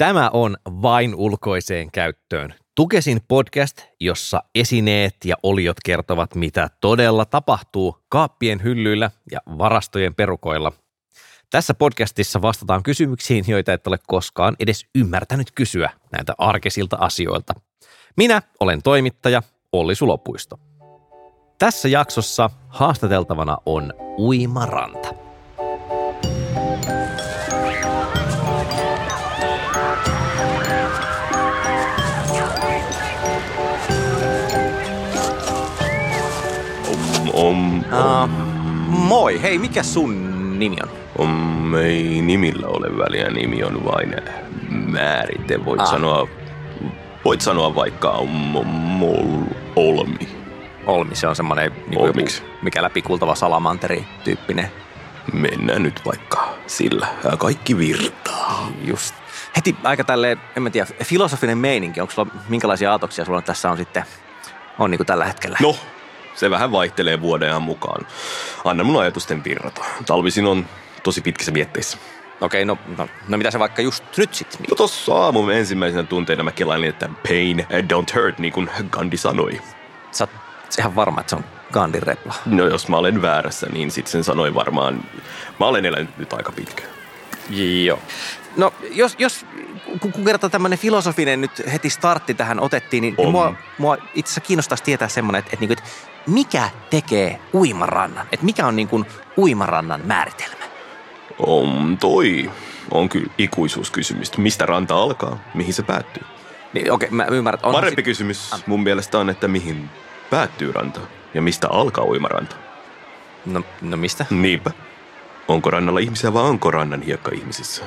Tämä on vain ulkoiseen käyttöön. Tukesin podcast, jossa esineet ja oliot kertovat, mitä todella tapahtuu kaappien hyllyillä ja varastojen perukoilla. Tässä podcastissa vastataan kysymyksiin, joita et ole koskaan edes ymmärtänyt kysyä näitä arkesilta asioilta. Minä olen toimittaja Olli Sulopuisto. Tässä jaksossa haastateltavana on Uimaranta. Om, Uh, moi, hei, mikä sun nimi on? om, ei nimillä ole väliä, nimi on vain määrite. Voit Ah. sanoa, voit sanoa vaikka om, om, mol, olmi. Olmi, se on semmoinen niin Olmiksi. mikä läpikultava salamanteri tyyppinen. Mennään nyt vaikka sillä. Kaikki virtaa. Just. Heti aika tälleen, en mä tiedä, filosofinen meininki. Onko sulla, minkälaisia ajatuksia sulla tässä on sitten, on niin kuin tällä hetkellä? No, se vähän vaihtelee vuoden mukaan. Anna mun ajatusten virrata. Talvisin on tosi pitkissä mietteissä. Okei, no, no, no mitä se vaikka just nyt sitten? No tossa aamun ensimmäisenä tunteina mä kelailin, että pain don't hurt, niin kuin Gandhi sanoi. Sä oot ihan varma, että se on Gandhin repla. No jos mä olen väärässä, niin sitten sen sanoi varmaan. Mä olen elänyt nyt aika pitkä. Joo. No jos, jos kun, kerta tämmöinen filosofinen nyt heti startti tähän otettiin, niin, niin On. mua, mua itse asiassa kiinnostaisi tietää semmoinen, että, että, niin että mikä tekee uimarannan? Että mikä on niin kuin uimarannan määritelmä? On toi. On kyllä ikuisuuskysymys. Mistä ranta alkaa? Mihin se päättyy? Niin, okei, mä ymmärrän. Parempi sit- kysymys mun mielestä on, että mihin päättyy ranta? Ja mistä alkaa uimaranta? No, no mistä? Niinpä. Onko rannalla ihmisiä vai onko rannan hiekka ihmisissä?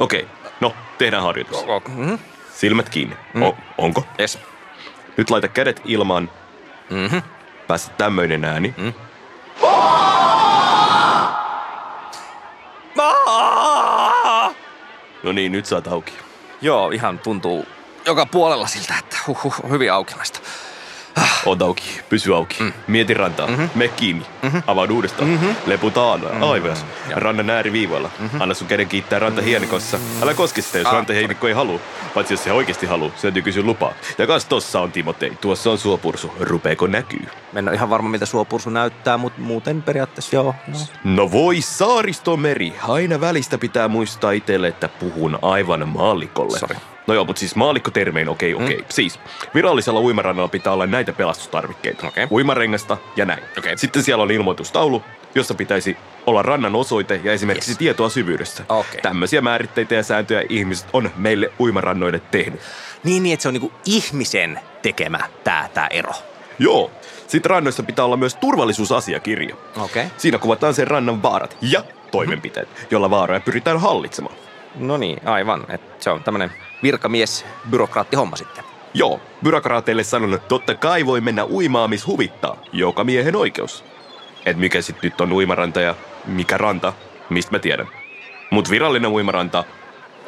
Okei, no tehdään harjoitus. Mm-hmm. Silmät kiinni. O- onko? Yes. Nyt laita kädet ilmaan. Mhm. Päästä tämmöinen ääni. Mm. No niin, nyt saat auki. Joo, ihan tuntuu joka puolella siltä, että huh, huh, hyvin aukimasta. Ota auki, pysy auki. Mm. Mieti rantaa, mm-hmm. me kiinni. Mm-hmm. Avaudu uudestaan. Mm-hmm. Leputaan, mm-hmm. aivas. Rannan ääriviivalla. Mm-hmm. Anna sun käden kiittää rantahienikossa. Älä koske sitä, jos Ah. rantahienikko ei halua. Paitsi jos se oikeasti haluaa, se täytyy kysyä lupaa. Ja kas tossa on Timotei, tuossa on suopursu. Rupeeko näkyy? Mä en ole ihan varma, miltä suopursu näyttää, mutta muuten periaatteessa joo. No. No voi saaristomeri, aina välistä pitää muistaa itselle, että puhun aivan maallikolle. Sori. No joo, mutta siis maallikkotermein okei, okei. Mm. Siis virallisella uimarannalla pitää olla näitä pelastustarvikkeita. Okei. Uimarengasta ja näin. Okei. Sitten siellä on ilmoitustaulu, jossa pitäisi olla rannan osoite ja esimerkiksi Yes. tietoa syvyydestä. Okei. Tämmöisiä määritteitä ja sääntöjä ihmiset on meille uimarannoille tehnyt. Niin, niin, että se on niinku ihmisen tekemä tää, tää ero. Joo. Sitten rannoissa pitää olla myös turvallisuusasiakirja. Okei. Siinä kuvataan sen rannan vaarat ja toimenpiteet, joilla vaaroja pyritään hallitsemaan. No niin, aivan. Et se on tämmönen virkamies, byrokraattihomma sitten. Joo, byrokraateille sanon, että totta kai voi mennä uimaan, missä huvittaa. Joka miehen oikeus. Et mikä sit nyt on uimaranta ja mikä ranta, mistä mä tiedän. Mut virallinen uimaranta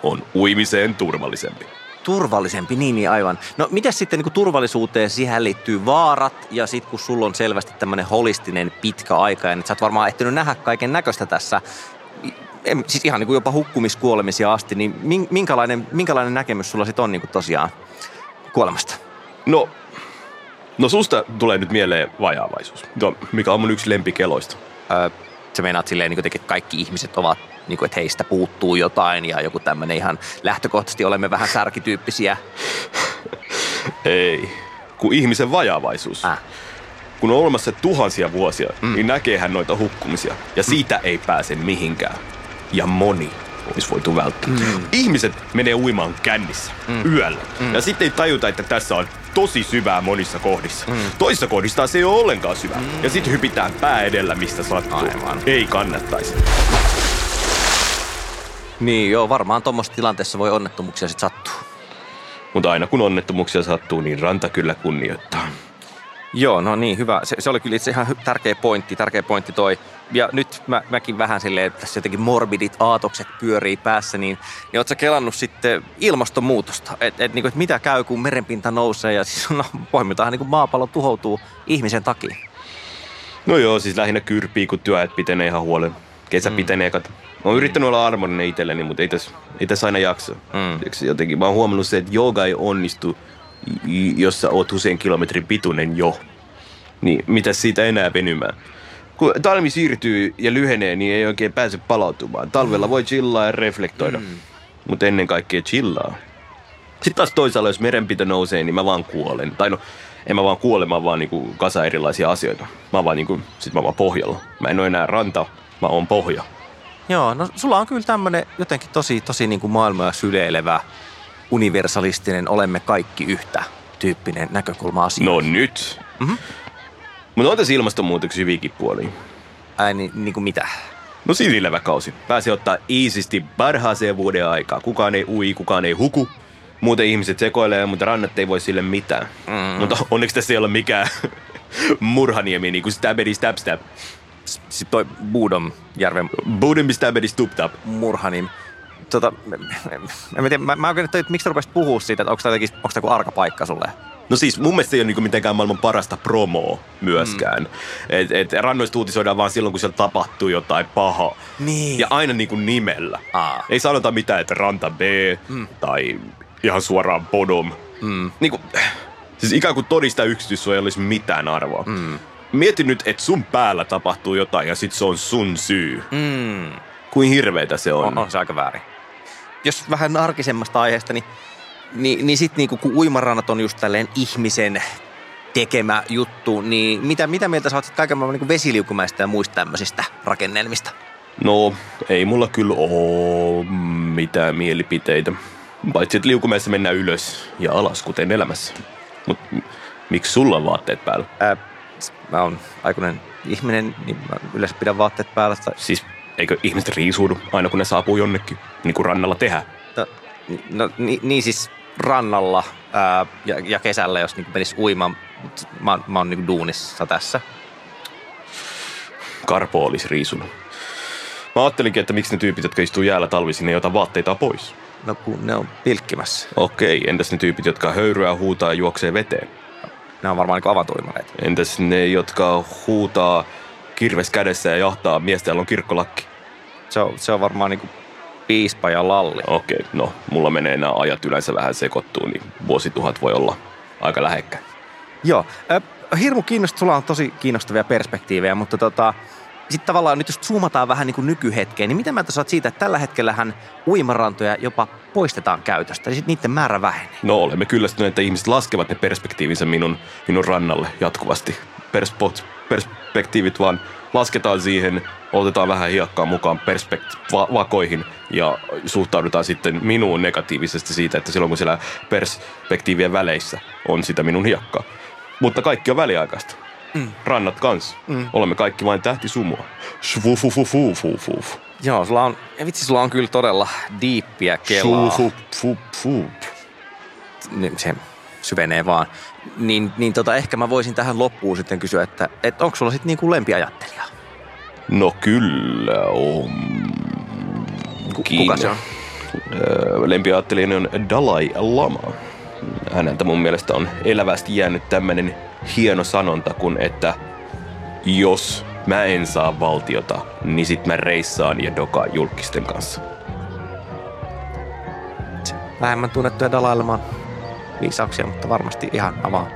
on uimiseen turvallisempi. Turvallisempi, niin, niin aivan. No mitä sitten niin turvallisuuteen, siihen liittyy vaarat ja sitten kun sulla on selvästi tämmöinen holistinen pitkä aika ja nyt sä oot varmaan ehtinyt nähdä kaiken näköistä tässä, en, siis ihan niin kuin jopa hukkumiskuolemisia asti, niin min- minkälainen, minkälainen näkemys sulla sitten on niin kuin tosiaan kuolemasta? No, no susta tulee nyt mieleen vajaavaisuus, mikä on mun yksi lempikeloista. Öö, sä meinaat silleen, niin kuin että kaikki ihmiset ovat, niin kuin, että heistä puuttuu jotain ja joku tämmöinen ihan lähtökohtaisesti olemme vähän särkityyppisiä. Ei, kun ihmisen vajaavaisuus. Äh. Kun on olemassa tuhansia vuosia, mm. niin näkeehän noita hukkumisia. Ja siitä ei pääse mihinkään. Ja moni olisi voitu välttää. Mm. Ihmiset menee uimaan kännissä mm. yöllä. Mm. Ja sitten ei tajuta, että tässä on tosi syvää monissa kohdissa. Mm. Toissa kohdissa se ei ole ollenkaan syvää. Mm. Ja sitten hypitään pää edellä, mistä sattuu. Aivan. Ei kannattaisi. Niin joo, varmaan tuommoisessa tilanteessa voi onnettomuuksia sitten sattua. Mutta aina kun onnettomuuksia sattuu, niin ranta kyllä kunnioittaa. Joo, no niin, hyvä. Se, se oli kyllä itse ihan tärkeä pointti, tärkeä pointti toi. Ja nyt mä, mäkin vähän silleen, että tässä jotenkin morbidit aatokset pyörii päässä, niin, niin ootko sä kelannut sitten ilmastonmuutosta? Että et, niin et mitä käy, kun merenpinta nousee ja siis no, pohjimmiltaan niin maapallo tuhoutuu ihmisen takia. No joo, siis lähinnä kyrpii, kun työajat pitenee ihan huolen. Kesä mm. pitenee, kat Mä oon yrittänyt olla armollinen itselleni, mutta ei tässä, ei tässä aina jaksa. Mm. Jotenkin mä oon huomannut se, että jooga ei onnistu, jos sä oot usein kilometrin pituinen jo. Niin mitä siitä enää venymään? Kun talvi siirtyy ja lyhenee, niin ei oikein pääse palautumaan. Talvella voi chillaa ja reflektoida, mm. mutta ennen kaikkea chillaa. Sitten taas toisaalla, jos merenpito nousee, niin mä vaan kuolen. Tai no, en mä vaan kuole, mä vaan niinku kasa erilaisia asioita. Mä vaan niinku, sit mä vaan pohjalla. Mä en oo enää ranta, mä oon pohja. Joo, no sulla on kyllä tämmönen jotenkin tosi, tosi niinku maailmaa syleilevä, universalistinen, olemme kaikki yhtä tyyppinen näkökulma asia. No nyt. Mm-hmm. Mutta on tässä ilmastonmuutoksen hyviäkin puolia. Ai niin, niin kuin mitä? No sinilevä kausi. Pääsi ottaa iisisti parhaaseen vuoden aikaa. Kukaan ei ui, kukaan ei huku. Muuten ihmiset sekoilee, mutta rannat ei voi sille mitään. Mm. Mutta onneksi tässä ei ole mikään murhaniemi, niin kuin stabedi stab stab. Sitten toi Budom järven... Budom stabedi stup tap. Murhanim. Tota, mä, mä, mä, mä, mä oikein, että miksi sä rupesit puhua siitä, että onko tämä onko joku arka paikka sulle? No siis mun mielestä ei ole niinku mitenkään maailman parasta promoa myöskään. Mm. Et, et rannoista uutisoidaan vaan silloin, kun siellä tapahtuu jotain pahaa. Niin. Ja aina niinku nimellä. Aa. Ei sanota mitään, että ranta B mm. tai ihan suoraan bottom. Mm. Niinku, siis ikään kuin todista yksityissuoja olisi mitään arvoa. Mm. Mieti nyt, että sun päällä tapahtuu jotain ja sit se on sun syy. Mm. Kuin hirveetä se on. On, on se aika väärin. Jos vähän arkisemmasta aiheesta, niin niin, niin sitten niinku, kun uimarannat on just tälleen ihmisen tekemä juttu, niin mitä, mitä mieltä sä oot kaiken maailman niin vesiliukumäistä ja muista tämmöisistä rakennelmista? No, ei mulla kyllä ole mitään mielipiteitä. Paitsi, että liukumäessä mennään ylös ja alas, kuten elämässä. Mut miksi sulla on vaatteet päällä? Ää, mä oon aikuinen ihminen, niin mä yleensä pidän vaatteet päällä. Tai... Siis eikö ihmiset riisuudu aina kun ne saapuu jonnekin, niin kuin rannalla tehdään? No, no niin, niin siis rannalla ää, ja, ja kesällä, jos niin menisi uimaan. Mä, mä oon niin duunissa tässä. Karpo olisi riisunut. Mä ajattelinkin, että miksi ne tyypit, jotka istuu jäällä talvisin, ei ota vaatteita pois. No kun ne on pilkkimässä. Okei, entäs ne tyypit, jotka höyryä, huutaa ja juoksee veteen? Ne on varmaan niin avantouimareita. Entäs ne, jotka huutaa kirves kädessä ja jahtaa miestä, jolla on kirkkolakki? Se on, se on varmaan niin piispa ja lalli. Okei, okay, no mulla menee nämä ajat yleensä vähän sekoittuu, niin vuosituhat voi olla aika lähekkäin. Joo, äh, hirmu kiinnostunut, sulla on tosi kiinnostavia perspektiivejä, mutta tota, sitten tavallaan nyt jos zoomataan vähän niin kuin nykyhetkeen, niin mitä mieltä saat siitä, että tällä hetkellähän uimarantoja jopa poistetaan käytöstä ja sitten niiden määrä vähenee? No olemme kyllästyneet, että ihmiset laskevat ne perspektiivinsä minun, minun rannalle jatkuvasti. Perspot, perspektiivit vaan lasketaan siihen, otetaan vähän hiekkaa mukaan perspekt- va- vakoihin ja suhtaudutaan sitten minuun negatiivisesti siitä, että silloin kun siellä perspektiivien väleissä on sitä minun hiekkaa. Mutta kaikki on väliaikaista. Mm. Rannat kans. Mm. Olemme kaikki vain tähtisumua. Shvufufufufufuf. Joo, sulla on, vitsi, sulla on kyllä todella diippiä kelaa. Shvufufufuf. Se syvenee vaan. Niin, niin tota, ehkä mä voisin tähän loppuun sitten kysyä, että, että onko sulla sitten niinku lempiajattelija? No kyllä on. Kuka se on? Lempiajattelijani on Dalai Lama. Häneltä mun mielestä on elävästi jäänyt tämmöinen hieno sanonta, kun että jos mä en saa valtiota, niin sit mä reissaan ja dokaan julkisten kanssa. Vähemmän tunnettuja Dalai Laman viisauksia, mutta varmasti ihan avaa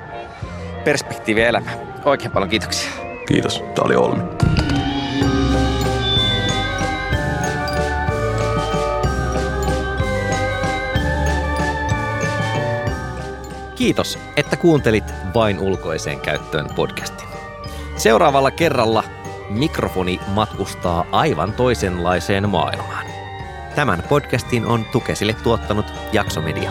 perspektiiviä elämään. Oikein paljon kiitoksia. Kiitos. Tämä oli Olmi. Kiitos, että kuuntelit Vain ulkoiseen käyttöön podcastin. Seuraavalla kerralla mikrofoni matkustaa aivan toisenlaiseen maailmaan. Tämän podcastin on Tukesille tuottanut Jaksomedia.